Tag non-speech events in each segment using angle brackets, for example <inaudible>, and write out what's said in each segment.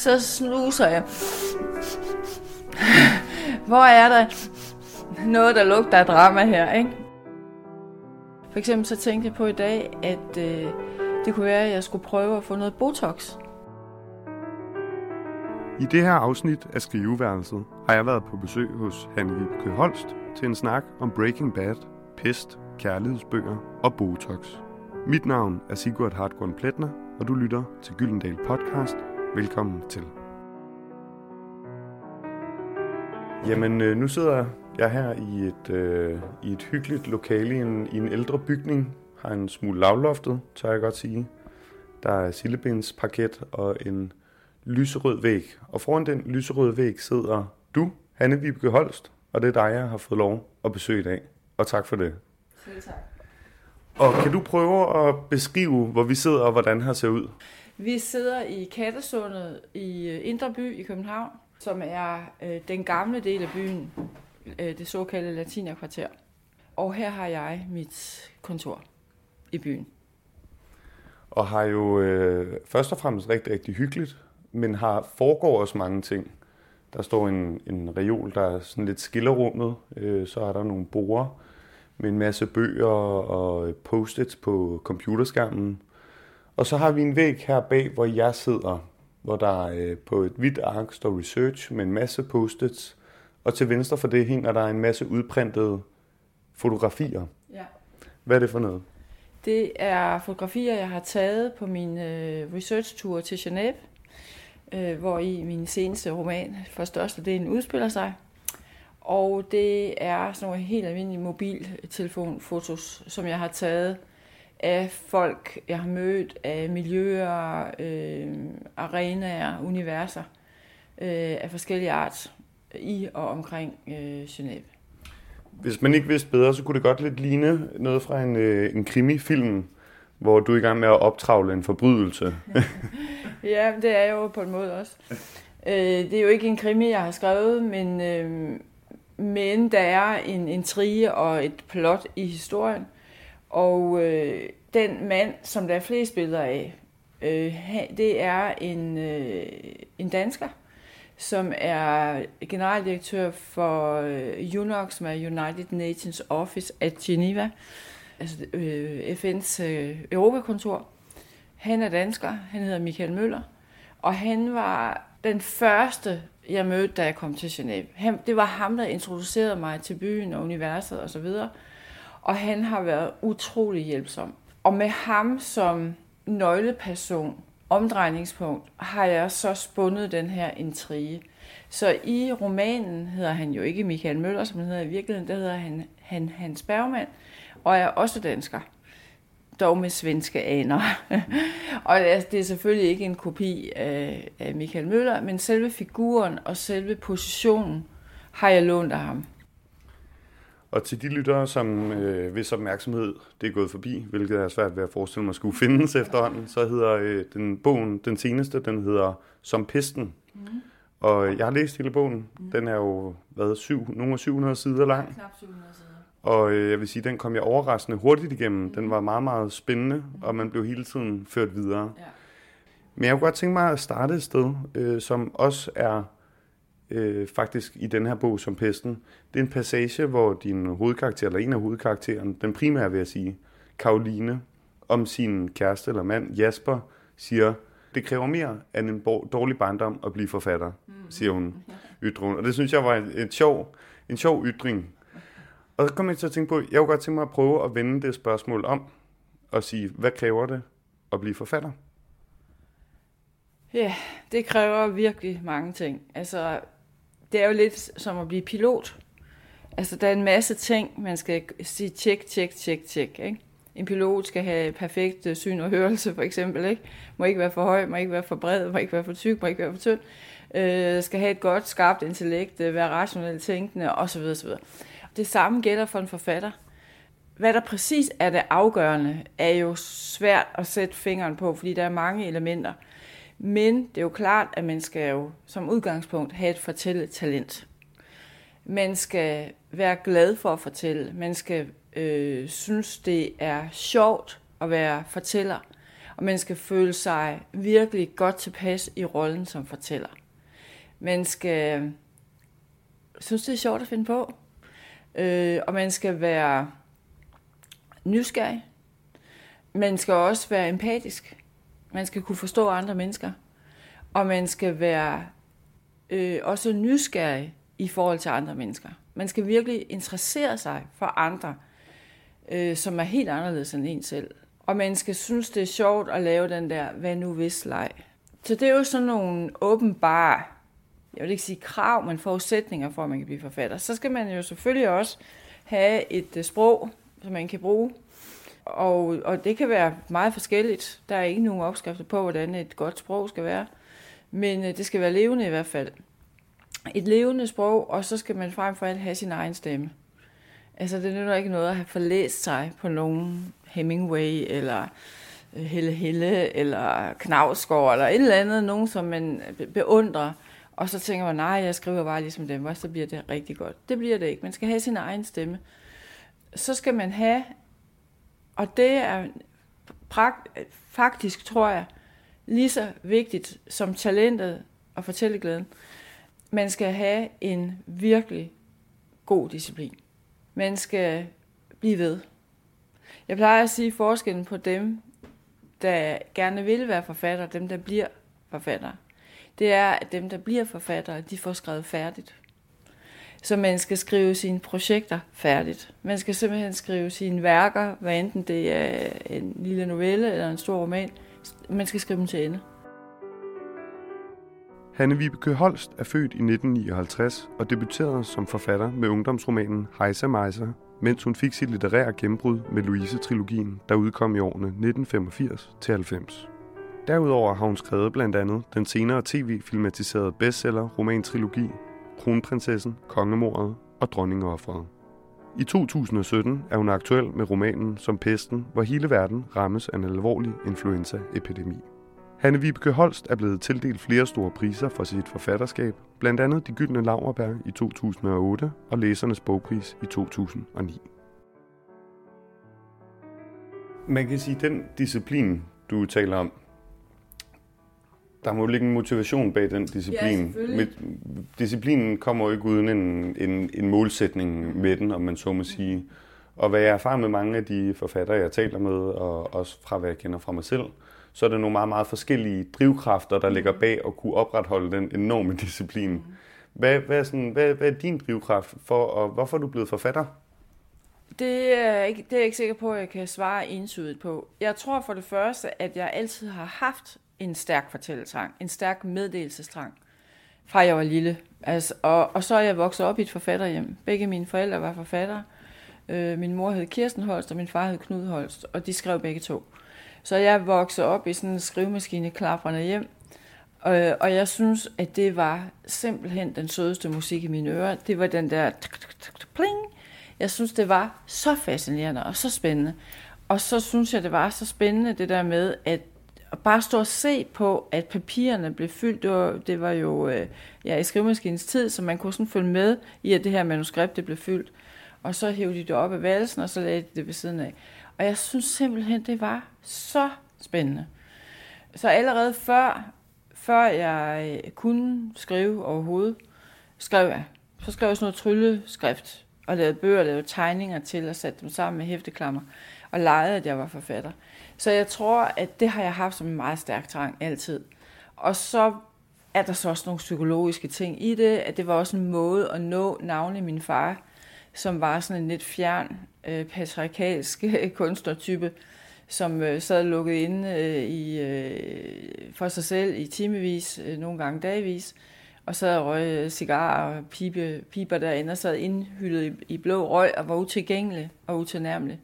så snuser jeg. Hvor er der noget, der lugter af drama her, ikke? For eksempel så tænkte jeg på i dag, at øh, det kunne være, at jeg skulle prøve at få noget Botox. I det her afsnit af Skriveværelset har jeg været på besøg hos Hanne Vibeke Holst til en snak om Breaking Bad, pest, kærlighedsbøger og Botox. Mit navn er Sigurd Hartgrund Pletner, og du lytter til Gyldendal Podcast. Velkommen til. Jamen, øh, nu sidder jeg her i et, øh, i et hyggeligt lokale i en, i en ældre bygning. Har en smule lavloftet, tør jeg godt sige. Der er sillebens parket og en lyserød væg. Og foran den lyserøde væg sidder du, Hanne Vibeke Holst, og det er dig, jeg har fået lov at besøge i dag. Og tak for det. Selv tak. Og kan du prøve at beskrive, hvor vi sidder og hvordan her ser ud? Vi sidder i Kattesundet i øh, Indre By i København, som er øh, den gamle del af byen, øh, det såkaldte latinerkvarter. Og her har jeg mit kontor i byen. Og har jo øh, først og fremmest rigtig, rigtig hyggeligt, men har foregår også mange ting. Der står en, en reol, der er sådan lidt skiller rummet. Øh, så er der nogle borer med en masse bøger og øh, post-its på computerskærmen. Og så har vi en væg her bag, hvor jeg sidder, hvor der øh, på et hvidt ark står research med en masse post-its. Og til venstre for det hænger der en masse udprintede fotografier. Ja. Hvad er det for noget? Det er fotografier, jeg har taget på min øh, research-tur til Genève, øh, hvor i min seneste roman for størstedelen udspiller sig. Og det er sådan nogle helt almindelige mobiltelefonfotos, som jeg har taget af folk, jeg har mødt, af miljøer, øh, arenaer, universer øh, af forskellige art i og omkring øh, Genève. Hvis man ikke vidste bedre, så kunne det godt lidt ligne noget fra en, øh, en krimifilm, hvor du er i gang med at optravle en forbrydelse. <laughs> Ja, det er jeg jo på en måde også. Øh, det er jo ikke en krimi, jeg har skrevet, men, øh, men der er en intrige og et plot i historien. Og øh, den mand, som der er flest billeder af, øh, det er en, øh, en dansker, som er generaldirektør for øh, UNOX, som er United Nations Office at Geneva, altså øh, FN's øh, Europakontor. Han er dansker, han hedder Michael Møller, og han var den første, jeg mødte, da jeg kom til Genève. Han, det var ham, der introducerede mig til byen og universet osv., og, og han har været utrolig hjælpsom. Og med ham som nøgleperson, omdrejningspunkt, har jeg så spundet den her intrige. Så i romanen hedder han jo ikke Michael Møller, som han hedder i virkeligheden, der hedder han, han Hans Bergman, og er også dansker dog med svenske aner. <laughs> og det er selvfølgelig ikke en kopi af Michael Møller, men selve figuren og selve positionen har jeg lånt af ham. Og til de lyttere, som øh, hvis opmærksomhed det er gået forbi, hvilket er svært ved at forestille mig skulle findes efterhånden, så hedder øh, den bogen, den seneste, den hedder Som Pesten. Mm. Og jeg har læst hele bogen. Mm. Den er jo været syv, nogle af 700 sider lang. Knap 700 sider. Og øh, jeg vil sige, den kom jeg overraskende hurtigt igennem. Den var meget, meget spændende, og man blev hele tiden ført videre. Ja. Men jeg kunne godt tænke mig at starte et sted, øh, som også er øh, faktisk i den her bog som pesten. Det er en passage, hvor din hovedkarakter, eller en af hovedkaraktererne, den primære vil jeg sige, Karoline, om sin kæreste eller mand, Jasper, siger, det kræver mere end en dårlig barndom at blive forfatter, siger hun, <laughs> ytrer hun. Og det synes jeg var en, en, sjov, en sjov ytring. Og så kom jeg til at tænke på, jeg kunne godt tænke mig at prøve at vende det spørgsmål om, og sige, hvad kræver det at blive forfatter? Ja, det kræver virkelig mange ting. Altså, det er jo lidt som at blive pilot. Altså, der er en masse ting, man skal sige tjek, tjek, tjek, tjek, ikke? En pilot skal have perfekt øh, syn og hørelse, for eksempel, ikke? Må ikke være for høj, må ikke være for bred, må ikke være for tyk, må ikke være for tynd. Øh, skal have et godt, skarpt intellekt, øh, være rationelt tænkende, osv. osv. Det samme gælder for en forfatter. Hvad der præcis er det afgørende, er jo svært at sætte fingeren på, fordi der er mange elementer. Men det er jo klart, at man skal jo som udgangspunkt have et fortælletalent. Man skal være glad for at fortælle. Man skal øh, synes, det er sjovt at være fortæller. og man skal føle sig virkelig godt tilpas i rollen som fortæller. Man skal synes, det er sjovt at finde på, øh, og man skal være nysgerrig. Man skal også være empatisk. Man skal kunne forstå andre mennesker. Og man skal være øh, også nysgerrig i forhold til andre mennesker. Man skal virkelig interessere sig for andre, øh, som er helt anderledes end en selv. Og man skal synes, det er sjovt at lave den der, hvad nu hvis leg. Så det er jo sådan nogle åbenbare, jeg vil ikke sige krav, men forudsætninger for, at man kan blive forfatter. Så skal man jo selvfølgelig også have et øh, sprog, som man kan bruge. Og, og det kan være meget forskelligt. Der er ikke nogen opskrifter på, hvordan et godt sprog skal være. Men øh, det skal være levende i hvert fald. Et levende sprog, og så skal man frem for alt have sin egen stemme. Altså, det nytter ikke noget at have forlæst sig på nogen Hemingway, eller øh, Helle Helle, eller Knavsgaard, eller et eller andet, nogen, som man beundrer. Og så tænker man, nej, jeg skriver bare ligesom dem, og så bliver det rigtig godt. Det bliver det ikke. Man skal have sin egen stemme. Så skal man have, og det er faktisk, tror jeg, lige så vigtigt som talentet og fortælleglæden. Man skal have en virkelig god disciplin. Man skal blive ved. Jeg plejer at sige forskellen på dem, der gerne vil være forfatter, og dem, der bliver forfatter. Det er, at dem, der bliver forfattere, de får skrevet færdigt. Så man skal skrive sine projekter færdigt. Man skal simpelthen skrive sine værker, hvad enten det er en lille novelle eller en stor roman. Man skal skrive dem til ende. Hanne Vibeke Holst er født i 1959 og debuterede som forfatter med ungdomsromanen Heisa Meiser, mens hun fik sit litterære gennembrud med Louise-trilogien, der udkom i årene 1985 til 90. Derudover har hun skrevet blandt andet den senere tv-filmatiserede bestseller romantrilogi Kronprinsessen, Kongemordet og dronningeoffret. I 2017 er hun aktuel med romanen Som pesten, hvor hele verden rammes af en alvorlig influenzaepidemi. Hanne Vibeke Holst er blevet tildelt flere store priser for sit forfatterskab, blandt andet De Gyldne Lauerberg i 2008 og Læsernes Bogpris i 2009. Man kan sige, at den disciplin, du taler om, der må ligge en motivation bag den disciplin. Ja, Disciplinen kommer jo ikke uden en, en, en målsætning med den, om man så må sige. Og hvad jeg erfarer med mange af de forfattere, jeg taler med, og også fra hvad jeg kender fra mig selv, så er der nogle meget, meget forskellige drivkræfter, der ligger bag at kunne opretholde den enorme disciplin. Hvad, hvad, er, sådan, hvad, hvad er din drivkraft for, og hvorfor er du blevet forfatter? Det er, ikke, det er jeg ikke sikker på, at jeg kan svare ensydigt på. Jeg tror for det første, at jeg altid har haft en stærk fortælletrang, en stærk meddelelsestrang, fra jeg var lille. Altså, og, og så er jeg vokset op i et forfatterhjem. Begge mine forældre var forfattere. Øh, min mor hed Kirsten Holst, og min far hed Knud Holst, og de skrev begge to. Så jeg voksede op i sådan en skrivemaskine klaprende hjem, og, og jeg synes, at det var simpelthen den sødeste musik i mine ører. Det var den der pling. Jeg synes, det var så fascinerende og så spændende. Og så synes jeg, det var så spændende, det der med, at bare stå og se på, at papirerne blev fyldt. Det var, det var jo øh, ja, i skrivemaskinens tid, så man kunne sådan følge med i, at det her manuskript det blev fyldt. Og så hævde de det op af valsen, og så lagde de det ved siden af. Og jeg synes simpelthen, det var så spændende. Så allerede før, før jeg øh, kunne skrive overhovedet, skrev jeg. Så skrev jeg sådan noget trylleskrift, og lavede bøger, lavede tegninger til, og satte dem sammen med hæfteklammer, og legede, at jeg var forfatter. Så jeg tror, at det har jeg haft som en meget stærk trang altid. Og så er der så også nogle psykologiske ting i det, at det var også en måde at nå navnlig min far, som var sådan en lidt fjern, øh, patriarkalsk øh, kunstnertype, som øh, sad lukket inde øh, i, øh, for sig selv i timevis, øh, nogle gange dagvis, og sad og røg øh, cigarer og pibe, piber derinde, og sad indhyldet i, i blå røg og var utilgængelig og utilnærmelig.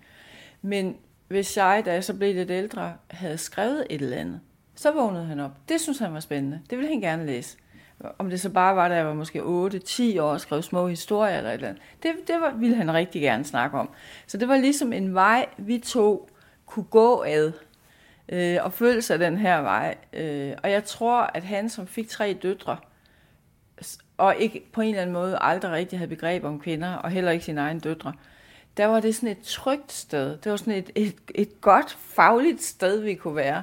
Men hvis jeg, da jeg så blev lidt ældre, havde skrevet et eller andet, så vågnede han op. Det synes han var spændende. Det ville han gerne læse. Om det så bare var, da jeg var måske 8-10 år og skrev små historier eller et eller andet. Det, det var, ville han rigtig gerne snakke om. Så det var ligesom en vej, vi to kunne gå ad øh, og følge sig den her vej. Øh, og jeg tror, at han, som fik tre døtre, og ikke på en eller anden måde aldrig rigtig havde begreb om kvinder, og heller ikke sine egne døtre, der var det sådan et trygt sted. Det var sådan et, et, et godt, fagligt sted, vi kunne være.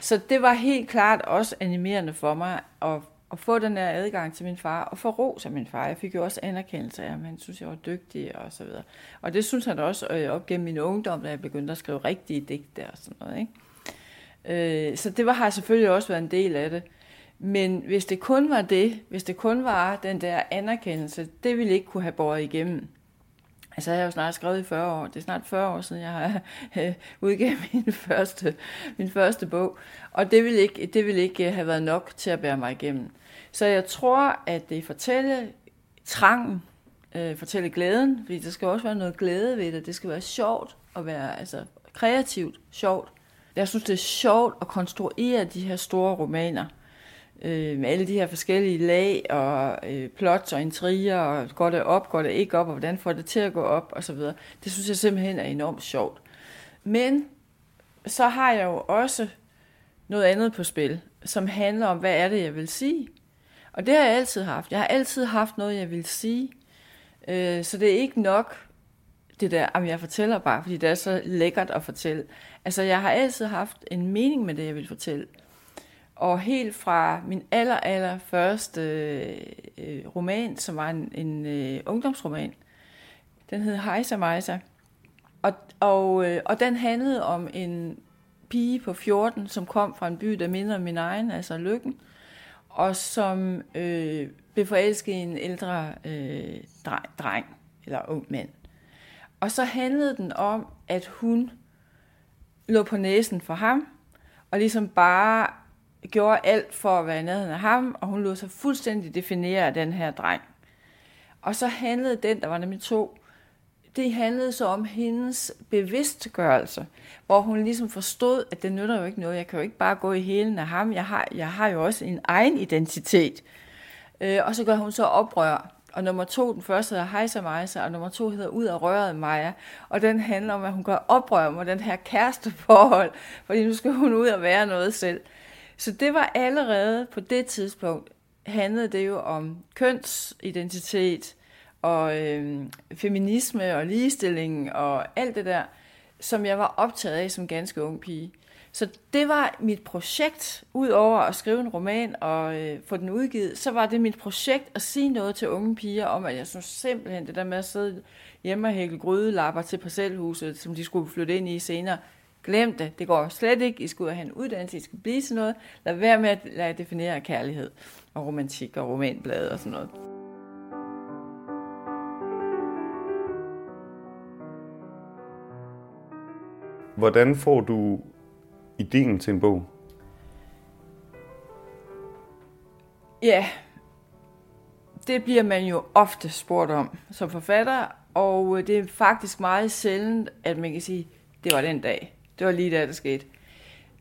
Så det var helt klart også animerende for mig at, at få den her adgang til min far, og få ros af min far. Jeg fik jo også anerkendelse af ham, han synes, jeg var dygtig og så videre. Og det synes han også øh, op gennem min ungdom, da jeg begyndte at skrive rigtige digte og sådan noget. Ikke? Øh, så det var, har selvfølgelig også været en del af det. Men hvis det kun var det, hvis det kun var den der anerkendelse, det ville ikke kunne have båret igennem. Altså, jeg har jo snart skrevet i 40 år. Det er snart 40 år siden, jeg har øh, udgivet min første, min første bog. Og det vil, ikke, det vil ikke øh, have været nok til at bære mig igennem. Så jeg tror, at det fortælle trangen, øh, fortælle glæden, fordi der skal også være noget glæde ved det. Det skal være sjovt at være altså, kreativt sjovt. Jeg synes, det er sjovt at konstruere de her store romaner øh, med alle de her forskellige lag og øh, plots og intriger, og går det op, går det ikke op, og hvordan får det til at gå op, og så videre. Det synes jeg simpelthen er enormt sjovt. Men så har jeg jo også noget andet på spil, som handler om, hvad er det, jeg vil sige. Og det har jeg altid haft. Jeg har altid haft noget, jeg vil sige. Øh, så det er ikke nok det der, om jeg fortæller bare, fordi det er så lækkert at fortælle. Altså, jeg har altid haft en mening med det, jeg vil fortælle. Og helt fra min aller, aller første øh, roman, som var en, en øh, ungdomsroman, den hed Heisa Meisa, og, og, øh, og den handlede om en pige på 14, som kom fra en by, der minder om min egen, altså Lykken, og som øh, blev forelsket i en ældre øh, dreng, dreng, eller ung mand. Og så handlede den om, at hun lå på næsen for ham, og ligesom bare gjorde alt for at være i nærheden af ham, og hun lod sig fuldstændig definere af den her dreng. Og så handlede den, der var nemlig to, det handlede så om hendes bevidstgørelse, hvor hun ligesom forstod, at det nytter jo ikke noget. Jeg kan jo ikke bare gå i hælen af ham. Jeg har, jeg har jo også en egen identitet. Øh, og så gør hun så oprør. Og nummer to, den første hedder Hejsa Maja, og nummer to hedder Ud af røret Maja. Og den handler om, at hun gør oprør mod den her kæresteforhold, fordi nu skal hun ud og være noget selv. Så det var allerede på det tidspunkt, handlede det jo om kønsidentitet og øh, feminisme og ligestilling og alt det der, som jeg var optaget af som ganske ung pige. Så det var mit projekt, udover at skrive en roman og øh, få den udgivet, så var det mit projekt at sige noget til unge piger om, at jeg synes simpelthen, det der med at sidde hjemme og hækle grydelapper til parcelhuset, som de skulle flytte ind i senere, Glem det. Det går slet ikke. I skal ud og have en uddannelse. I skal blive sådan noget. Lad være med at lade definere kærlighed og romantik og romanblade og sådan noget. Hvordan får du ideen til en bog? Ja, det bliver man jo ofte spurgt om som forfatter, og det er faktisk meget sjældent, at man kan sige, det var den dag. Det var lige der, det skete.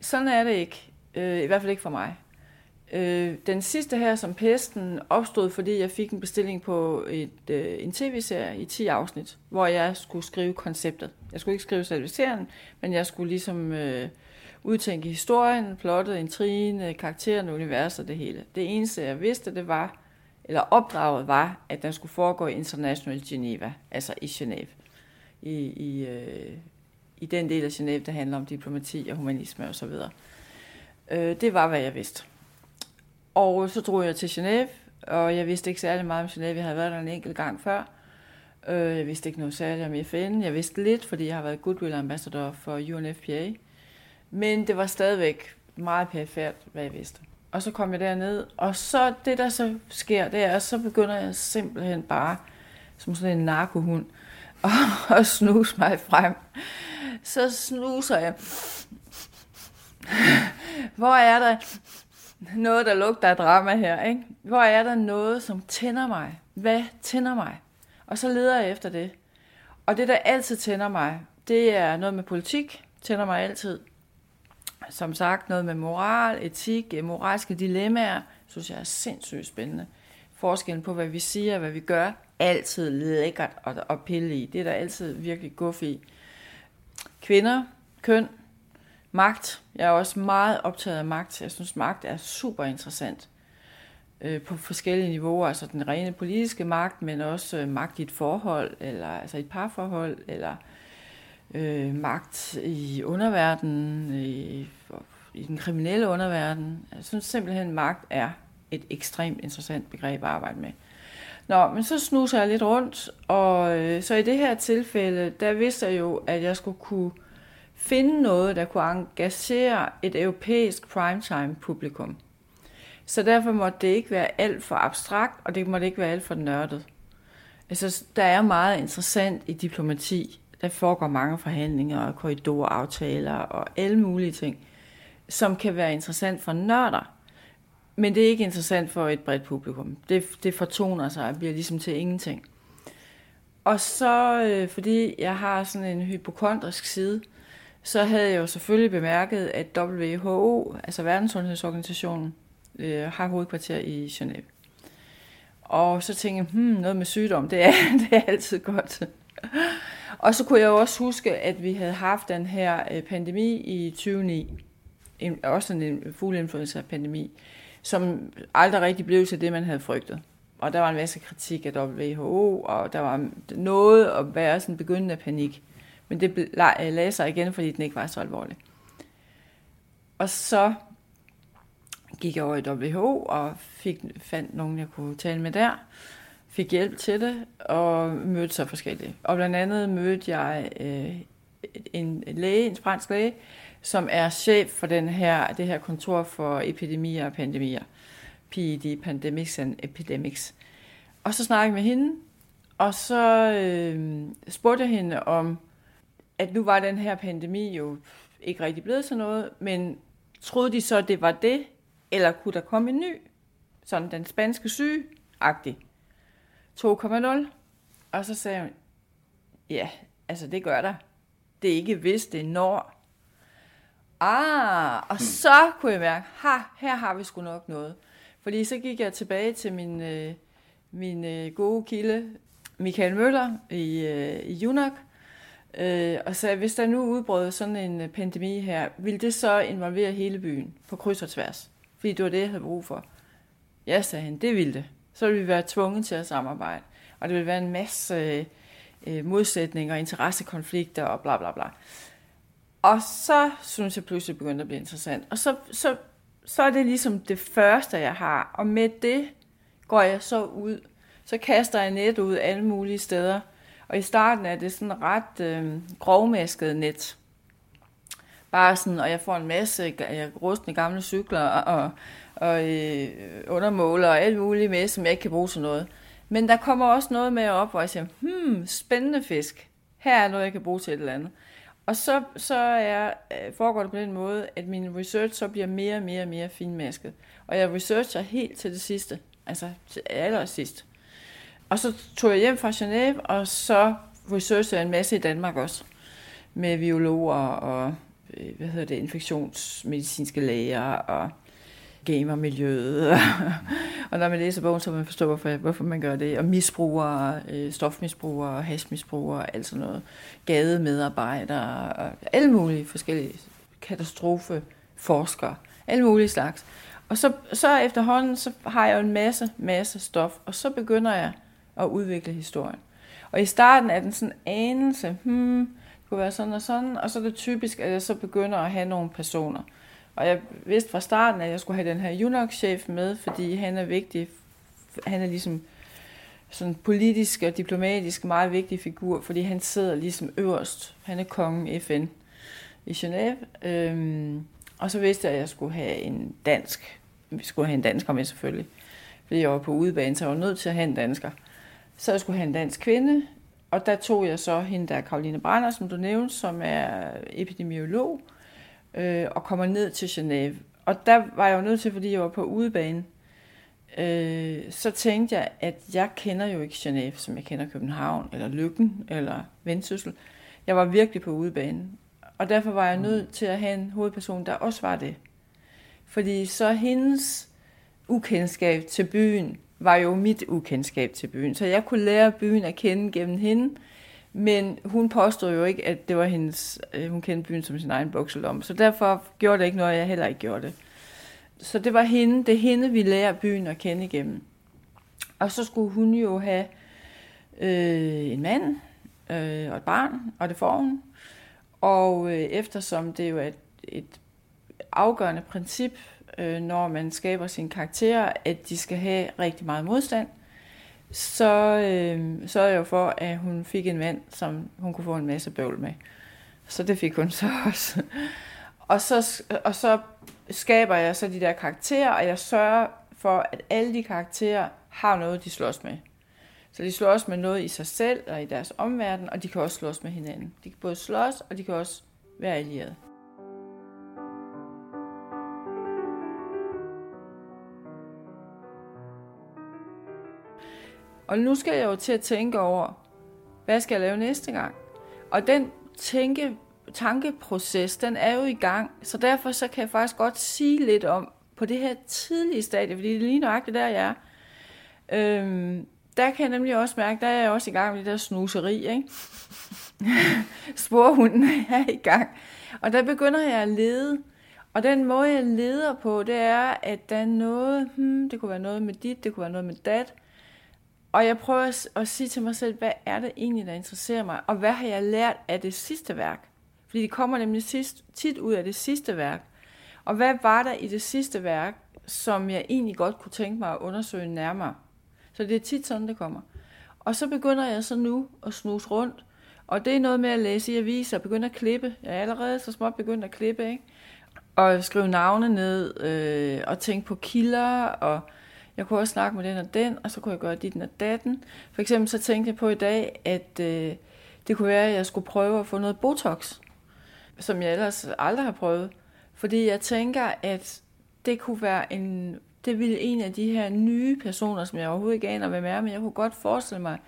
Sådan er det ikke. Øh, I hvert fald ikke for mig. Øh, den sidste her som pesten opstod, fordi jeg fik en bestilling på et, øh, en tv-serie i 10 afsnit, hvor jeg skulle skrive konceptet. Jeg skulle ikke skrive selve serien, men jeg skulle ligesom øh, udtænke historien, plottet, intrigen, øh, karakteren, universet og det hele. Det eneste, jeg vidste, det var, eller opdraget var, at den skulle foregå i International Geneva, altså i Genève, i, i, øh, i den del af Genève, der handler om diplomati og humanisme osv. Øh, det var, hvad jeg vidste. Og så drog jeg til Genève, og jeg vidste ikke særlig meget om Genève. Jeg havde været der en enkelt gang før. Øh, jeg vidste ikke noget særligt om FN. Jeg vidste lidt, fordi jeg har været Goodwill Ambassador for UNFPA. Men det var stadigvæk meget perifært, hvad jeg vidste. Og så kom jeg derned, og så det, der så sker, det er, så begynder jeg simpelthen bare, som sådan en narkohund, <laughs> at snuse mig frem så snuser jeg. Hvor er der noget, der lugter af drama her? Ikke? Hvor er der noget, som tænder mig? Hvad tænder mig? Og så leder jeg efter det. Og det, der altid tænder mig, det er noget med politik. Tænder mig altid. Som sagt, noget med moral, etik, eh, moralske dilemmaer, synes jeg er sindssygt spændende. Forskellen på, hvad vi siger og hvad vi gør, altid lækkert at pille i. Det er der altid virkelig guf i. Kvinder, køn, magt. Jeg er også meget optaget af magt. Jeg synes, magt er super interessant øh, på forskellige niveauer. Altså den rene politiske magt, men også øh, magt i et forhold, eller altså et parforhold, eller øh, magt i underverdenen, i, i den kriminelle underverden. Jeg synes simpelthen, magt er et ekstremt interessant begreb at arbejde med. Nå, men så snuser jeg lidt rundt, og øh, så i det her tilfælde, der vidste jeg jo, at jeg skulle kunne finde noget, der kunne engagere et europæisk primetime publikum. Så derfor måtte det ikke være alt for abstrakt, og det måtte ikke være alt for nørdet. Altså, der er meget interessant i diplomati. Der foregår mange forhandlinger og korridoraftaler og alle mulige ting, som kan være interessant for nørder. Men det er ikke interessant for et bredt publikum. Det, det fortoner sig og bliver ligesom til ingenting. Og så, øh, fordi jeg har sådan en hypokondrisk side, så havde jeg jo selvfølgelig bemærket, at WHO, altså Verdenssundhedsorganisationen, øh, har hovedkvarter i Genève. Og så tænkte jeg, hmm, noget med sygdom, det er, <laughs> det er altid godt. og så kunne jeg jo også huske, at vi havde haft den her øh, pandemi i 2009. En, også en fugleinfluenza-pandemi, som aldrig rigtig blev til det, man havde frygtet. Og der var en masse kritik af WHO, og der var noget at være sådan begyndende panik. Men det øh, lagde sig igen, fordi den ikke var så alvorlig. Og så gik jeg over i WHO og fik, fandt nogen, jeg kunne tale med der. Fik hjælp til det og mødte så forskellige. Og blandt andet mødte jeg øh, en læge, en fransk læge, som er chef for den her, det her kontor for epidemier og pandemier. PED, Pandemics and Epidemics. Og så snakkede jeg med hende, og så øh, spurgte jeg hende om, at nu var den her pandemi jo ikke rigtig blevet til noget, men troede de så, det var det, eller kunne der komme en ny? Sådan den spanske syge-agtig. 2,0. Og så sagde hun, ja, altså det gør der. Det er ikke hvis, det er når. Ah, og hmm. så kunne jeg mærke, ha, her har vi sgu nok noget. Fordi så gik jeg tilbage til min, øh, min øh, gode kilde, Michael Møller i, øh, i Junak, øh, og sagde, hvis der nu udbrød sådan en øh, pandemi her, vil det så involvere hele byen på kryds og tværs? Fordi det var det, jeg havde brug for. Ja, sagde han, det ville det. Så ville vi være tvunget til at samarbejde. Og det ville være en masse øh, øh modsætninger, interessekonflikter og bla bla bla. Og så synes jeg pludselig begyndte at blive interessant. Og så, så, så er det ligesom det første, jeg har. Og med det går jeg så ud. Så kaster jeg net ud alle mulige steder. Og i starten er det sådan ret øh, grovmasket net. Bare sådan, og jeg får en masse rustne gamle cykler og, og øh, undermåler og alt muligt med, som jeg ikke kan bruge til noget. Men der kommer også noget med op, hvor jeg siger, hmm, spændende fisk. Her er noget, jeg kan bruge til et eller andet. Og så, så er, øh, foregår det på den måde, at min research så bliver mere og mere og mere finmasket. Og jeg researcher helt til det sidste, altså til allersidst. Og så tog jeg hjem fra Genève, og så researchede jeg en masse i Danmark også. Med biologer og øh, hvad hedder det, infektionsmedicinske læger og gamermiljøet. <laughs> og når man læser bogen, så man forstå, hvorfor, hvorfor man gør det. Og misbrugere, øh, stofmisbrugere, hashmisbrugere, alt sådan noget. Gademedarbejdere, og alle mulige forskellige katastrofeforskere. Alle mulige slags. Og så, så efterhånden, så har jeg jo en masse, masse stof, og så begynder jeg at udvikle historien. Og i starten er den sådan anelse, hmm, det kunne være sådan og sådan, og så er det typisk, at jeg så begynder at have nogle personer. Og jeg vidste fra starten, at jeg skulle have den her UNOC-chef med, fordi han er vigtig. Han er ligesom sådan politisk og diplomatisk meget vigtig figur, fordi han sidder ligesom øverst. Han er kongen FN i Genève. Øhm, og så vidste jeg, at jeg skulle have en dansk. Vi skulle have en dansker med selvfølgelig. Fordi jeg var på udebane, så jeg var nødt til at have en dansker. Så jeg skulle have en dansk kvinde, og der tog jeg så hende der, Karoline Brander, som du nævnte, som er epidemiolog, øh, og kommer ned til Genève. Og der var jeg jo nødt til, fordi jeg var på udebane, øh, så tænkte jeg, at jeg kender jo ikke Genève, som jeg kender København, eller Lykken, eller Vendsyssel. Jeg var virkelig på udebane. Og derfor var jeg nødt til at have en hovedperson, der også var det. Fordi så hendes ukendskab til byen var jo mit ukendskab til byen. Så jeg kunne lære byen at kende gennem hende, men hun påstod jo ikke, at det var hendes, øh, hun kendte byen som sin egen bukselom. Så derfor gjorde det ikke noget, jeg heller ikke gjorde det. Så det var hende, det er hende, vi lærer byen at kende igennem. Og så skulle hun jo have øh, en mand øh, og et barn, og det får hun. Og øh, eftersom det jo er et, et afgørende princip, øh, når man skaber sine karakterer, at de skal have rigtig meget modstand, så øh, sørgede jeg jo for, at hun fik en mand, som hun kunne få en masse bøvl med. Så det fik hun <laughs> så også. og, så, og så skaber jeg så de der karakterer, og jeg sørger for, at alle de karakterer har noget, de slås med. Så de slås med noget i sig selv og i deres omverden, og de kan også slås med hinanden. De kan både slås, og de kan også være allierede. Og nu skal jeg jo til at tænke over, hvad skal jeg lave næste gang? Og den tænke, tankeproces, den er jo i gang, så derfor så kan jeg faktisk godt sige lidt om, på det her tidlige stadie, fordi det er lige nøjagtigt der, jeg er, øhm, der kan jeg nemlig også mærke, der er jeg også i gang med det der snuseri, ikke? <laughs> Sporhunden er i gang. Og der begynder jeg at lede. Og den måde, jeg leder på, det er, at der er noget, hmm, det kunne være noget med dit, det kunne være noget med dat, og jeg prøver at, at sige til mig selv, hvad er det egentlig, der interesserer mig? Og hvad har jeg lært af det sidste værk? Fordi det kommer nemlig sidst, tit ud af det sidste værk. Og hvad var der i det sidste værk, som jeg egentlig godt kunne tænke mig at undersøge nærmere? Så det er tit sådan, det kommer. Og så begynder jeg så nu at snuse rundt. Og det er noget med at læse i aviser og begynde at klippe. Jeg er allerede så småt begyndt at klippe, ikke? Og skrive navne ned øh, og tænke på kilder og jeg kunne også snakke med den og den, og så kunne jeg gøre dit og datten. For eksempel så tænkte jeg på i dag, at øh, det kunne være, at jeg skulle prøve at få noget Botox, som jeg ellers aldrig har prøvet. Fordi jeg tænker, at det kunne være en, det ville en af de her nye personer, som jeg overhovedet ikke aner, hvem er, men jeg kunne godt forestille mig,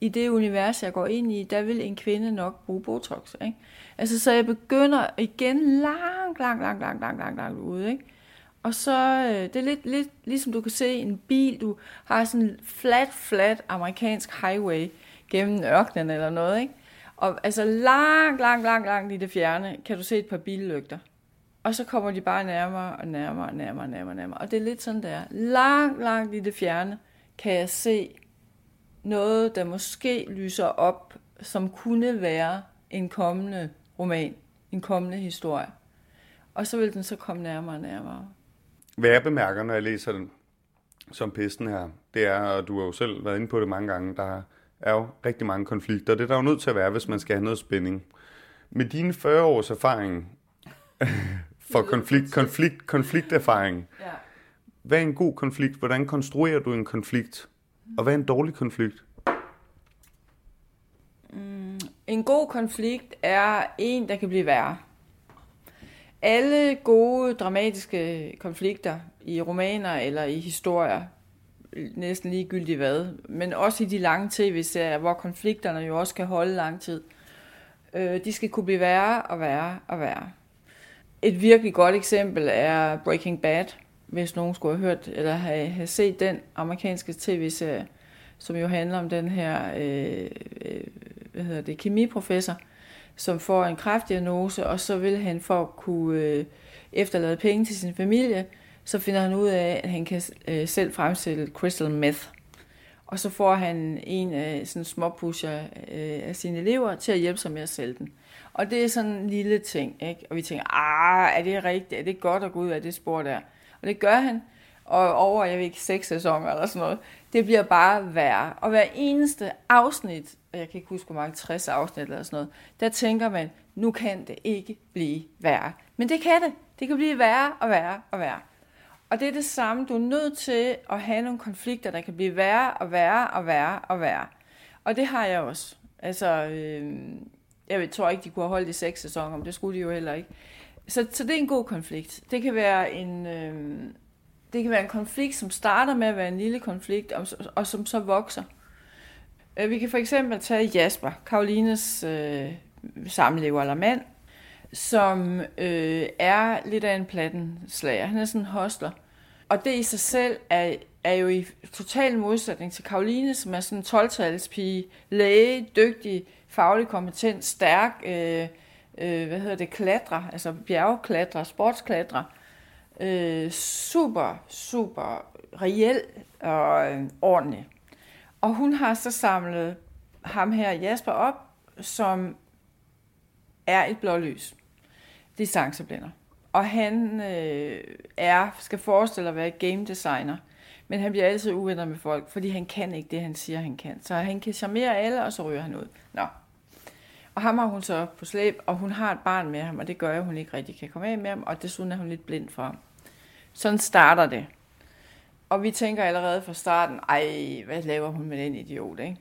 i det univers, jeg går ind i, der vil en kvinde nok bruge Botox. Ikke? Altså, så jeg begynder igen langt, langt, langt, langt, langt, langt, langt ude. Ikke? Og så, øh, det er lidt, lidt ligesom du kan se en bil, du har sådan en flat, flat amerikansk highway gennem ørkenen eller noget, ikke? Og altså langt, langt, langt, langt i det fjerne, kan du se et par billygter. Og så kommer de bare nærmere og nærmere og nærmere og nærmere, nærmere. Og det er lidt sådan, der. Langt, langt i det fjerne kan jeg se noget, der måske lyser op, som kunne være en kommende roman, en kommende historie. Og så vil den så komme nærmere og nærmere. Hvad jeg bemærker, når jeg læser den som pesten her, det er, og du har jo selv været inde på det mange gange, der er jo rigtig mange konflikter. Det er der jo nødt til at være, hvis man skal have noget spænding. Med dine 40 års erfaring <laughs> for konflikt, konflikt, konflikterfaring, ja. hvad er en god konflikt? Hvordan konstruerer du en konflikt? Og hvad er en dårlig konflikt? Mm, en god konflikt er en, der kan blive værre alle gode dramatiske konflikter i romaner eller i historier, næsten ligegyldigt hvad, men også i de lange tv-serier, hvor konflikterne jo også kan holde lang tid, øh, de skal kunne blive værre og værre og værre. Et virkelig godt eksempel er Breaking Bad, hvis nogen skulle have hørt eller have, have set den amerikanske tv-serie, som jo handler om den her øh, øh, hvad hedder det, kemiprofessor, som får en kræftdiagnose, og så vil han for at kunne øh, efterlade penge til sin familie, så finder han ud af, at han kan øh, selv fremstille crystal meth. Og så får han en af sådan småpusher øh, af sine elever til at hjælpe sig med at sælge den. Og det er sådan en lille ting, ikke? Og vi tænker, ah, er det rigtigt? Er det godt at gå ud af det spor der? Og det gør han. Og over, jeg ved ikke, seks sæsoner eller sådan noget. Det bliver bare værre. Og hver eneste afsnit og jeg kan ikke huske, hvor mange 60 afsnit eller sådan noget, der tænker man, nu kan det ikke blive værre. Men det kan det. Det kan blive værre og værre og værre. Og det er det samme. Du er nødt til at have nogle konflikter, der kan blive værre og værre og værre og værre. Og det har jeg også. Altså, øh, jeg tror ikke, de kunne have holdt i seks sæsoner, men det skulle de jo heller ikke. Så, så det er en god konflikt. Det kan være en, øh, det kan være en konflikt, som starter med at være en lille konflikt, og, og som så vokser. Øh, vi kan for eksempel tage Jasper, Karolines øh, samlever eller mand, som øh, er lidt af en plattenslager. Han er sådan en hostler. Og det i sig selv er, er jo i total modsætning til Karoline, som er sådan en 12 pige, læge, dygtig, faglig kompetent, stærk, øh, øh, hvad hedder det, klatre, altså bjergklatre, sportsklatre. Øh, øh, super, super reel og øh, ordentlig. Og hun har så samlet ham her, Jasper, op, som er et blålys. Distanceblænder. og han øh, er, skal forestille at være game designer. Men han bliver altid uvenner med folk, fordi han kan ikke det, han siger, han kan. Så han kan charmere alle, og så ryger han ud. Nå. Og ham har hun så på slæb, og hun har et barn med ham, og det gør, at hun ikke rigtig kan komme af med ham, og desuden er hun lidt blind for ham. Sådan starter det. Og vi tænker allerede fra starten, ej, hvad laver hun med den idiot, ikke?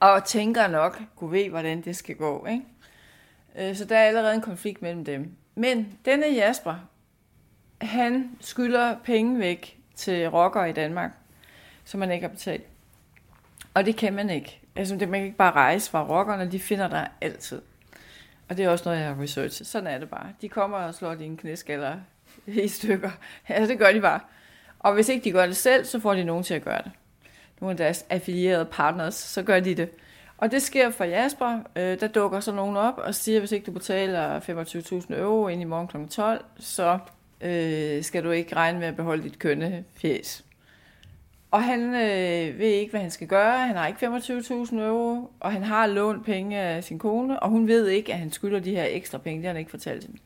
Og tænker nok, kunne ved, hvordan det skal gå, ikke? Øh, så der er allerede en konflikt mellem dem. Men denne Jasper, han skylder penge væk til rockere i Danmark, som man ikke har betalt. Og det kan man ikke. Altså, det, man kan ikke bare rejse fra rockerne, de finder der altid. Og det er også noget, jeg har researchet. Sådan er det bare. De kommer og slår dine knæskaller i stykker. Ja, det gør de bare. Og hvis ikke de gør det selv, så får de nogen til at gøre det. Nogle af deres affilierede partners, så gør de det. Og det sker for Jasper. Øh, der dukker så nogen op og siger, at hvis ikke du betaler 25.000 euro ind i morgen kl. 12, så øh, skal du ikke regne med at beholde dit kønne fjes. Og han øh, ved ikke, hvad han skal gøre. Han har ikke 25.000 euro, og han har lånt penge af sin kone, og hun ved ikke, at han skylder de her ekstra penge. Det har han ikke fortalt hende.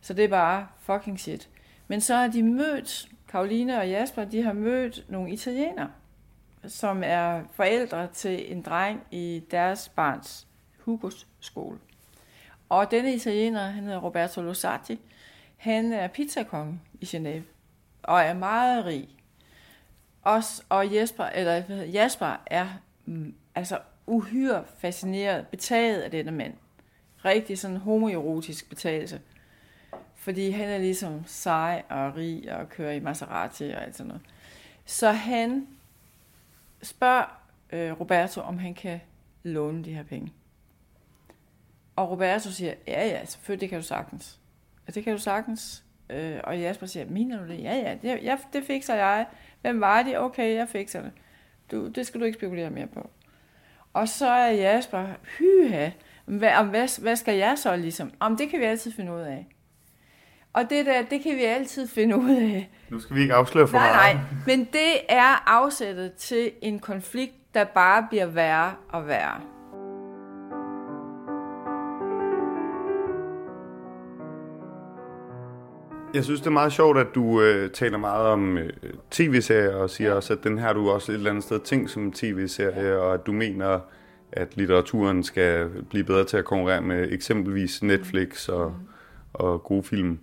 Så det er bare fucking shit. Men så har de mødt, Karoline og Jasper, de har mødt nogle italienere, som er forældre til en dreng i deres barns Hugos skole. Og denne italiener, han hedder Roberto Losati, han er pizzakonge i Genève, og er meget rig. Os, og Jesper, eller Jasper er mm, altså uhyre fascineret, betaget af denne mand. Rigtig sådan homoerotisk betagelse. Fordi han er ligesom sej og rig og kører i Maserati og alt sådan noget. Så han spørger øh, Roberto, om han kan låne de her penge. Og Roberto siger, ja ja, selvfølgelig det kan du sagtens. Ja, det kan du sagtens. Øh, og Jasper siger, mener du det? Ja ja, det, jeg, det fikser jeg. Hvem var det? Okay, jeg fikser det. Du, det skal du ikke spekulere mere på. Og så er Jasper, hyha, hvad, hvad, hvad skal jeg så ligesom? Om det kan vi altid finde ud af. Og det der, det kan vi altid finde ud af. Nu skal vi ikke afsløre for nej, meget. Nej, men det er afsættet til en konflikt, der bare bliver værre og værre. Jeg synes, det er meget sjovt, at du øh, taler meget om øh, tv-serier, og siger også, at den her du også et eller andet sted ting som tv-serie, og at du mener, at litteraturen skal blive bedre til at konkurrere med eksempelvis Netflix og, mm og gode film.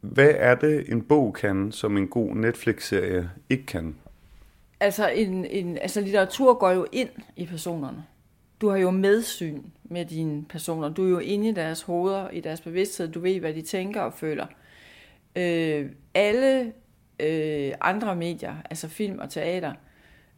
Hvad er det, en bog kan, som en god Netflix-serie ikke kan? Altså, en, en, altså, litteratur går jo ind i personerne. Du har jo medsyn med dine personer. Du er jo inde i deres hoveder, i deres bevidsthed. Du ved, hvad de tænker og føler. Øh, alle øh, andre medier, altså film og teater,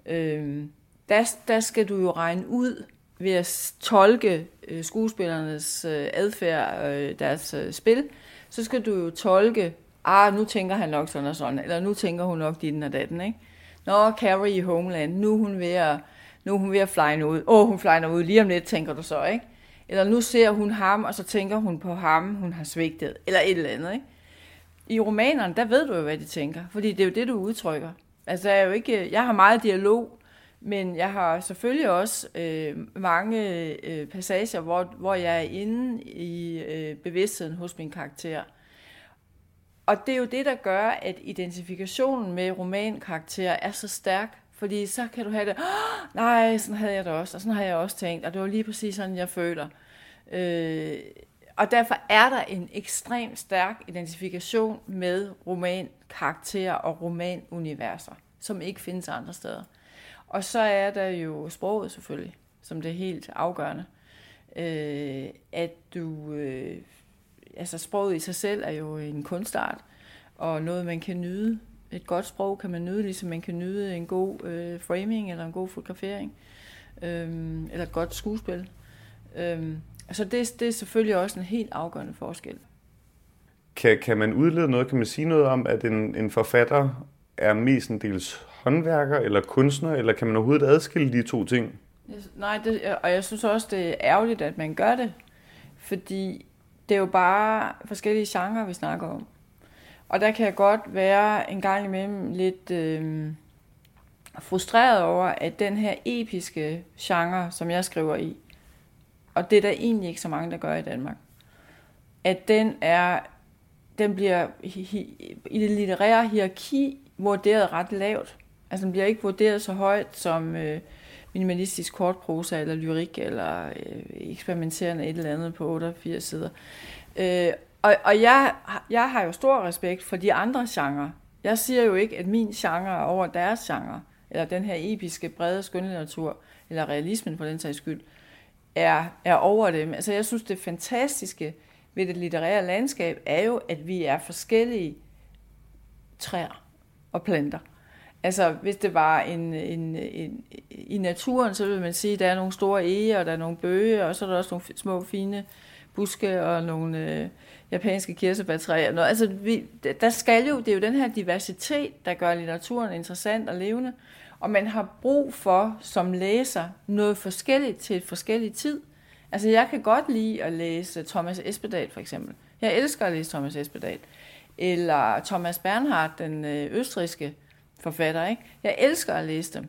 øh, der, der skal du jo regne ud ved at tolke øh, skuespillernes øh, adfærd, øh, deres øh, spil, så skal du jo tolke, ah, nu tænker han nok sådan og sådan, eller nu tænker hun nok din og datten, ikke? Nå, Carrie i Homeland, nu er hun ved at, nu er hun ved at flyne ud. Åh, oh, hun flyner ud lige om lidt, tænker du så, ikke? Eller nu ser hun ham, og så tænker hun på ham, hun har svigtet, eller et eller andet, ikke? I romanerne, der ved du jo, hvad de tænker, fordi det er jo det, du udtrykker. Altså, jeg, er jo ikke, jeg har meget dialog, men jeg har selvfølgelig også øh, mange øh, passager, hvor, hvor jeg er inde i øh, bevidstheden hos min karakter. Og det er jo det, der gør, at identifikationen med romankarakterer er så stærk. Fordi så kan du have det, oh, nej, sådan havde jeg det også, og sådan har jeg også tænkt, og det var lige præcis sådan, jeg føler. Øh, og derfor er der en ekstremt stærk identifikation med romankarakterer og romanuniverser, som ikke findes andre steder. Og så er der jo sproget selvfølgelig, som det er helt afgørende. Øh, at du, øh, altså sproget i sig selv er jo en kunstart, og noget man kan nyde. Et godt sprog kan man nyde, ligesom man kan nyde en god øh, framing eller en god fotografering, øh, eller et godt skuespil. Øh, så det, det er selvfølgelig også en helt afgørende forskel. Kan, kan man udlede noget, kan man sige noget om, at en, en forfatter er mestendels håndværker eller kunstner, eller kan man overhovedet adskille de to ting? Nej, det, øh, og jeg synes også, det er ærgerligt, at man gør det, fordi det er jo bare forskellige genrer, vi snakker om. Og der kan jeg godt være en gang imellem lidt øh, frustreret over, at den her episke genre, som jeg skriver i, og det er der egentlig ikke så mange, der gør i Danmark, at den er, den bliver i det litterære hierarki vurderet ret lavt. Altså den bliver ikke vurderet så højt som øh, minimalistisk kortprosa eller lyrik eller øh, eksperimenterende et eller andet på 88 sider. Øh, og og jeg, jeg har jo stor respekt for de andre genrer. Jeg siger jo ikke, at min genre er over deres genre, eller den her episke, brede skønlitteratur, eller realismen på den sags skyld, er, er over dem. Altså jeg synes, det fantastiske ved det litterære landskab er jo, at vi er forskellige træer og planter. Altså, hvis det var en, en, en, i naturen, så vil man sige, at der er nogle store ege, og der er nogle bøge, og så er der også nogle små, fine buske og nogle øh, japanske kirsebærtræer. Noget. Altså, vi, der skal jo, det er jo den her diversitet, der gør litteraturen interessant og levende, og man har brug for, som læser, noget forskelligt til et forskelligt tid. Altså, jeg kan godt lide at læse Thomas Espedal, for eksempel. Jeg elsker at læse Thomas Espedal. Eller Thomas Bernhardt, den øh, østriske forfatter. Ikke? Jeg elsker at læse dem.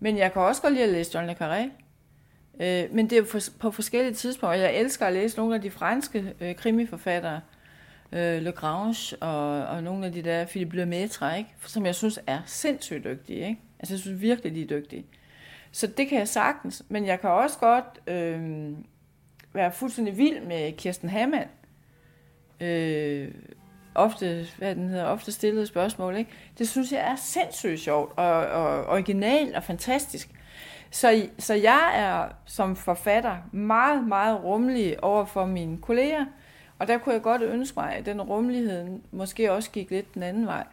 Men jeg kan også godt lide at læse John le Carré. Øh, men det er for, på forskellige tidspunkter. Jeg elsker at læse nogle af de franske øh, krimiforfattere. Øh, Le Grange og, og nogle af de der Philippe Lemaitre, ikke? som jeg synes er sindssygt dygtige. Ikke? Altså jeg synes virkelig, de er dygtige. Så det kan jeg sagtens. Men jeg kan også godt øh, være fuldstændig vild med Kirsten Hammann. Øh, ofte, hvad den hedder, ofte stillede spørgsmål. Ikke? Det synes jeg er sindssygt sjovt og, og originalt og fantastisk. Så, så jeg er som forfatter meget, meget rummelig over for mine kolleger, og der kunne jeg godt ønske mig, at den rummelighed måske også gik lidt den anden vej.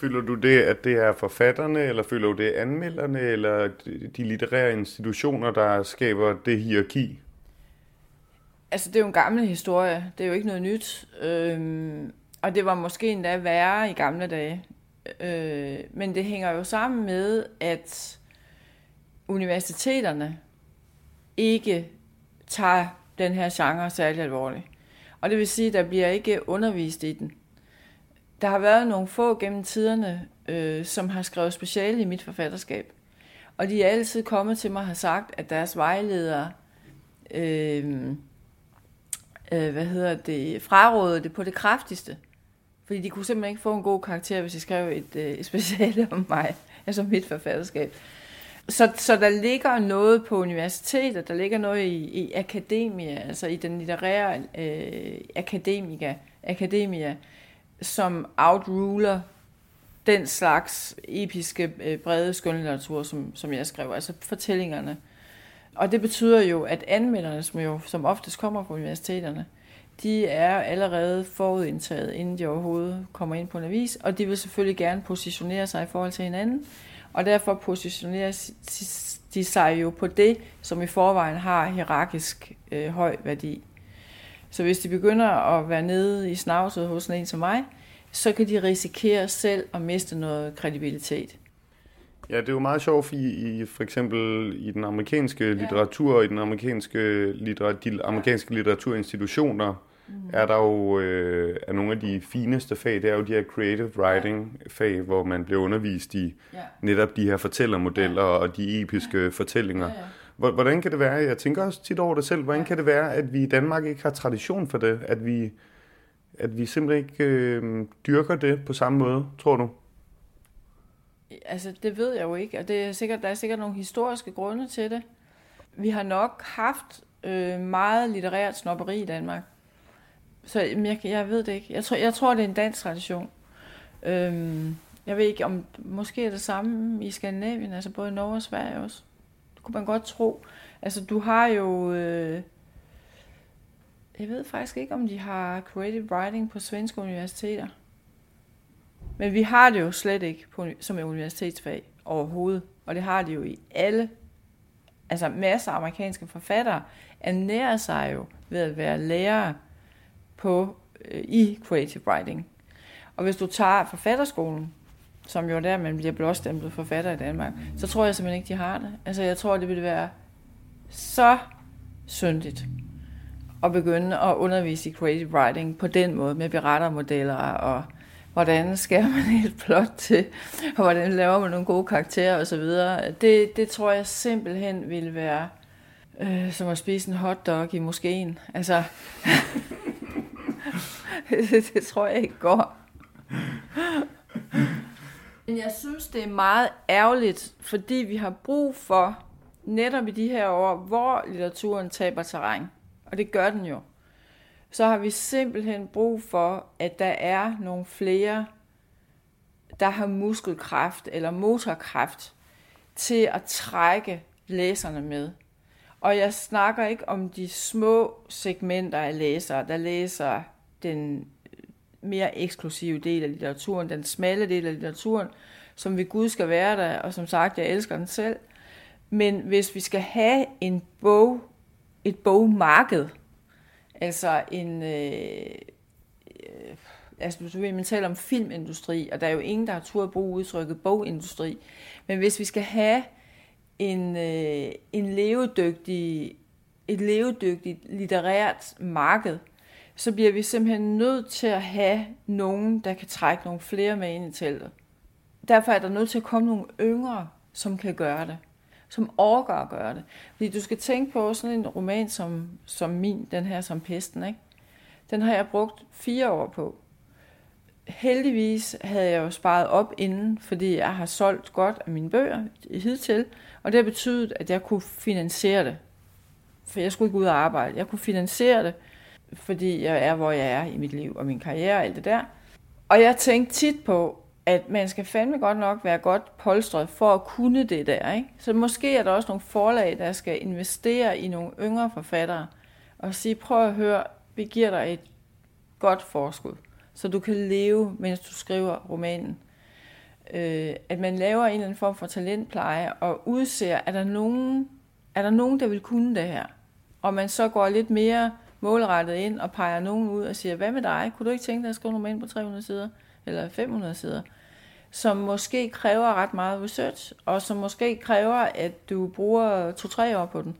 Føler du det, at det er forfatterne, eller føler du det er anmelderne, eller de litterære institutioner, der skaber det hierarki? Altså, det er jo en gammel historie. Det er jo ikke noget nyt. Øhm, og det var måske endda værre i gamle dage. Øh, men det hænger jo sammen med, at universiteterne ikke tager den her genre særlig alvorligt. Og det vil sige, at der bliver ikke undervist i den. Der har været nogle få gennem tiderne, øh, som har skrevet speciale i mit forfatterskab. Og de er altid kommet til mig og har sagt, at deres vejledere øh, øh, hvad hedder det, frarådede det på det kraftigste. Fordi de kunne simpelthen ikke få en god karakter, hvis de skrev et, øh, et speciale <laughs> om mig, altså mit forfatterskab. Så, så der ligger noget på universitetet, der ligger noget i, i akademia, altså i den litterære øh, akademika, akademia, som outruler den slags episke, øh, brede skønlitteratur, som, som jeg skriver, altså fortællingerne. Og det betyder jo, at anmelderne, som jo som oftest kommer fra universiteterne, de er allerede forudindtaget, inden de overhovedet kommer ind på en avis, og de vil selvfølgelig gerne positionere sig i forhold til hinanden, og derfor positionerer de sig jo på det, som i forvejen har hierarkisk øh, høj værdi. Så hvis de begynder at være nede i snavset hos en som mig, så kan de risikere selv at miste noget kredibilitet. Ja, det er jo meget sjovt i, i for eksempel i den amerikanske litteratur og i den amerikanske, litteratur, de amerikanske litteraturinstitutioner, mm. er der jo øh, er nogle af de fineste fag, det er jo de her creative writing fag, hvor man bliver undervist i ja. netop de her fortællermodeller ja. og de episke ja. fortællinger. Ja, ja. Hvordan kan det være, jeg tænker også tit over det selv, hvordan kan det være, at vi i Danmark ikke har tradition for det, at vi, at vi simpelthen ikke øh, dyrker det på samme måde, tror du? Altså, det ved jeg jo ikke, og det er sikkert, der er sikkert nogle historiske grunde til det. Vi har nok haft øh, meget litterært snopperi i Danmark. Så jeg, jeg ved det ikke. Jeg tror, jeg tror, det er en dansk tradition. Øhm, jeg ved ikke, om måske er det samme i Skandinavien, altså både Norge og Sverige også. Det kunne man godt tro. Altså, du har jo... Øh, jeg ved faktisk ikke, om de har creative writing på svenske universiteter. Men vi har det jo slet ikke på, som et universitetsfag overhovedet. Og det har de jo i alle. Altså masser af amerikanske forfattere ernærer sig jo ved at være lærere på, øh, i creative writing. Og hvis du tager forfatterskolen, som jo er der, man bliver blåstemplet forfatter i Danmark, så tror jeg simpelthen ikke, de har det. Altså jeg tror, det ville være så syndigt at begynde at undervise i creative writing på den måde, med berettermodeller og hvordan skærer man <laughs> et plot til, og hvordan laver man nogle gode karakterer osv. Det, det tror jeg simpelthen ville være øh, som at spise en hotdog i moskeen. Altså, <laughs> det tror jeg ikke går. Men jeg synes, det er meget ærgerligt, fordi vi har brug for, netop i de her år, hvor litteraturen taber terræn, og det gør den jo, så har vi simpelthen brug for, at der er nogle flere, der har muskelkraft eller motorkraft til at trække læserne med. Og jeg snakker ikke om de små segmenter af læsere, der læser den mere eksklusive del af litteraturen, den smalle del af litteraturen, som ved Gud skal være der, og som sagt, jeg elsker den selv. Men hvis vi skal have en bog, et bogmarked, altså en, øh, øh, altså du ved, man taler om filmindustri, og der er jo ingen, der har tur at bruge udtrykket bogindustri, men hvis vi skal have en, øh, en levedygtig, et levedygtigt litterært marked, så bliver vi simpelthen nødt til at have nogen, der kan trække nogle flere med ind i teltet. Derfor er der nødt til at komme nogle yngre, som kan gøre det. Som overgår at gøre det. Fordi du skal tænke på sådan en roman som, som min, den her som pesten, ikke? Den har jeg brugt fire år på. Heldigvis havde jeg jo sparet op inden, fordi jeg har solgt godt af mine bøger hidtil, og det har betydet, at jeg kunne finansiere det. For jeg skulle ikke ud og arbejde. Jeg kunne finansiere det, fordi jeg er, hvor jeg er i mit liv og min karriere og alt det der. Og jeg tænkte tit på, at man skal fandme godt nok være godt polstret for at kunne det der. Ikke? Så måske er der også nogle forlag, der skal investere i nogle yngre forfattere og sige, prøv at høre, vi giver dig et godt forskud, så du kan leve, mens du skriver romanen. Øh, at man laver en eller anden form for talentpleje og udser, er der nogen, er der nogen der vil kunne det her? Og man så går lidt mere målrettet ind og peger nogen ud og siger, hvad med dig? Kunne du ikke tænke dig at skrive en roman på 300 sider? Eller 500 sider? Som måske kræver ret meget research, og som måske kræver, at du bruger to-tre år på den.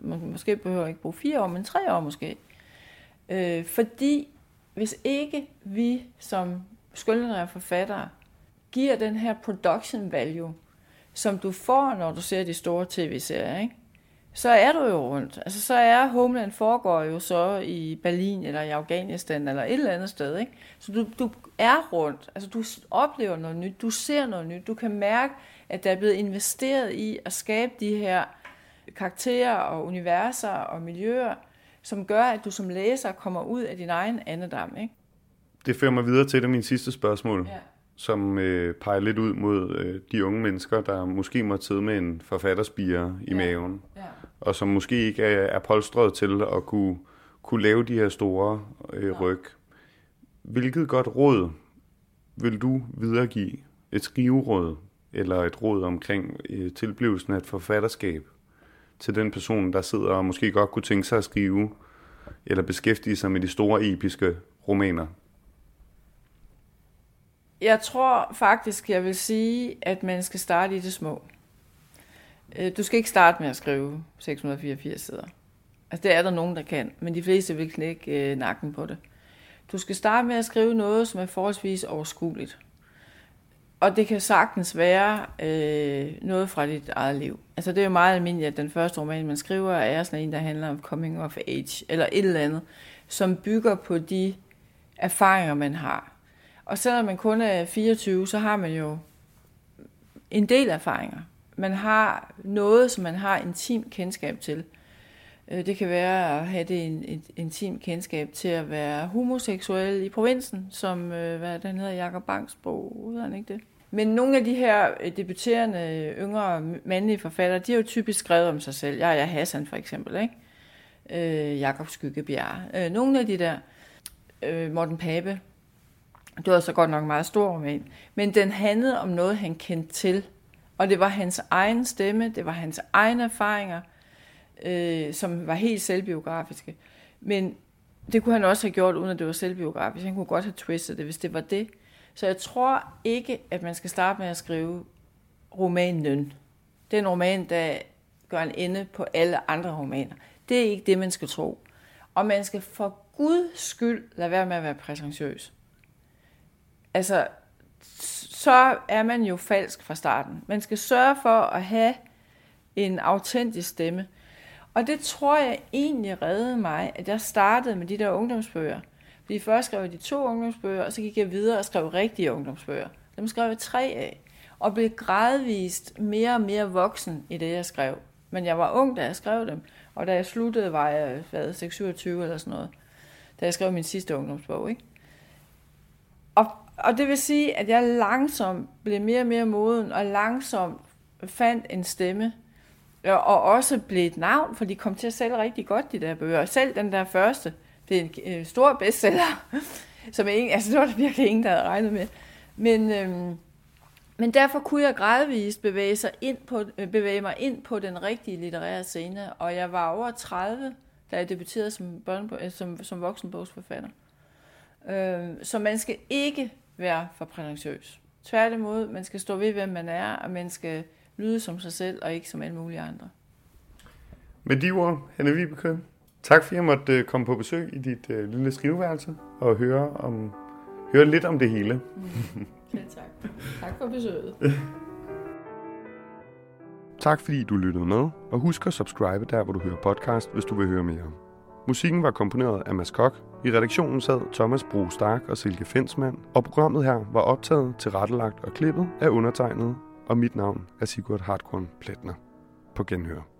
Måske behøver ikke bruge fire år, men tre år måske. Øh, fordi hvis ikke vi som skønlitterære forfattere giver den her production value, som du får, når du ser de store tv-serier, ikke? Så er du jo rundt. Altså, så er Homeland foregår jo så i Berlin, eller i Afghanistan, eller et eller andet sted. Ikke? Så du, du er rundt. Altså, du oplever noget nyt. Du ser noget nyt. Du kan mærke, at der er blevet investeret i at skabe de her karakterer og universer og miljøer, som gør, at du som læser kommer ud af din egen andedam. Ikke? Det fører mig videre til det min sidste spørgsmål. Ja som øh, peger lidt ud mod øh, de unge mennesker, der måske må sidde med en forfatterspire i ja. maven, ja. Og som måske ikke er, er polstret til at kunne, kunne lave de her store øh, ryg. Hvilket godt råd vil du videregive? Et skriveråd eller et råd omkring øh, tilblivelsen af et forfatterskab til den person, der sidder og måske godt kunne tænke sig at skrive eller beskæftige sig med de store episke romaner? Jeg tror faktisk, jeg vil sige, at man skal starte i det små. Øh, du skal ikke starte med at skrive 684 sider. Altså det er der nogen, der kan, men de fleste vil knække øh, nakken på det. Du skal starte med at skrive noget, som er forholdsvis overskueligt. Og det kan sagtens være øh, noget fra dit eget liv. Altså det er jo meget almindeligt, at den første roman, man skriver, er sådan en, der handler om coming of age, eller et eller andet, som bygger på de erfaringer, man har. Og selvom man kun er 24, så har man jo en del erfaringer. Man har noget, som man har intim kendskab til. Øh, det kan være at have det en, et intim kendskab til at være homoseksuel i provinsen, som øh, hvad den hedder, Jakob Banks bog, hedder han ikke det? Men nogle af de her øh, debuterende yngre mandlige forfattere, de har jo typisk skrevet om sig selv. Jeg er Hassan for eksempel, ikke? Øh, Jakob Skyggebjerg. Øh, nogle af de der, øh, Morten Pape, det var så godt nok en meget stor roman. Men den handlede om noget, han kendte til. Og det var hans egen stemme, det var hans egne erfaringer, øh, som var helt selvbiografiske. Men det kunne han også have gjort, uden at det var selvbiografisk. Han kunne godt have twistet det, hvis det var det. Så jeg tror ikke, at man skal starte med at skrive romanen. Det er en roman, der gør en ende på alle andre romaner. Det er ikke det, man skal tro. Og man skal for Guds skyld lade være med at være præsentiøs. altså, så er man jo falsk fra starten. Man skal sørge for at have en autentisk stemme. Og det tror jeg egentlig reddede mig, at jeg startede med de der ungdomsbøger. Fordi først skrev jeg de to ungdomsbøger, og så gik jeg videre og skrev rigtige ungdomsbøger. Dem skrev jeg tre af, og blev gradvist mere og mere voksen i det, jeg skrev. Men jeg var ung, da jeg skrev dem, og da jeg sluttede, var jeg hvad, 6-27 eller sådan noget. Da jeg skrev min sidste ungdomsbog, ikke? Og, og det vil sige, at jeg langsomt blev mere og mere moden, og langsomt fandt en stemme, øh, og også blev et navn, for de kom til at sælge rigtig godt, de der bøger. Selv den der første, det er en øh, stor bestseller, <laughs> som ingen, altså det var der virkelig ingen, der havde regnet med. Men, øhm, men derfor kunne jeg gradvist bevæge, sig ind på, øh, bevæge mig ind på den rigtige litterære scene, og jeg var over 30, da jeg debuterede som, børnebog, øh, som, som voksenbogsforfatter. Øhm, så man skal ikke være for prætentiøs. Tværtimod, man skal stå ved, hvem man er, og man skal lyde som sig selv, og ikke som alle mulige andre. Med de ord, Hanne Vibeke, tak fordi jeg måtte øh, komme på besøg i dit uh, lille skriveværelse og høre, om, høre lidt om det hele. Mm. Ja, tak. Tak for besøget. tak fordi du lyttede med, og husk at subscribe der, hvor du hører podcast, hvis du vil høre mere. Musikken var komponeret af Mads Kok. I redaktionen sad Thomas Bro Stark og Silke Fensmann, og programmet her var optaget, tilrettelagt og klippet af undertegnet og mit navn er Sigurd Hartkorn Pletner. På genhør.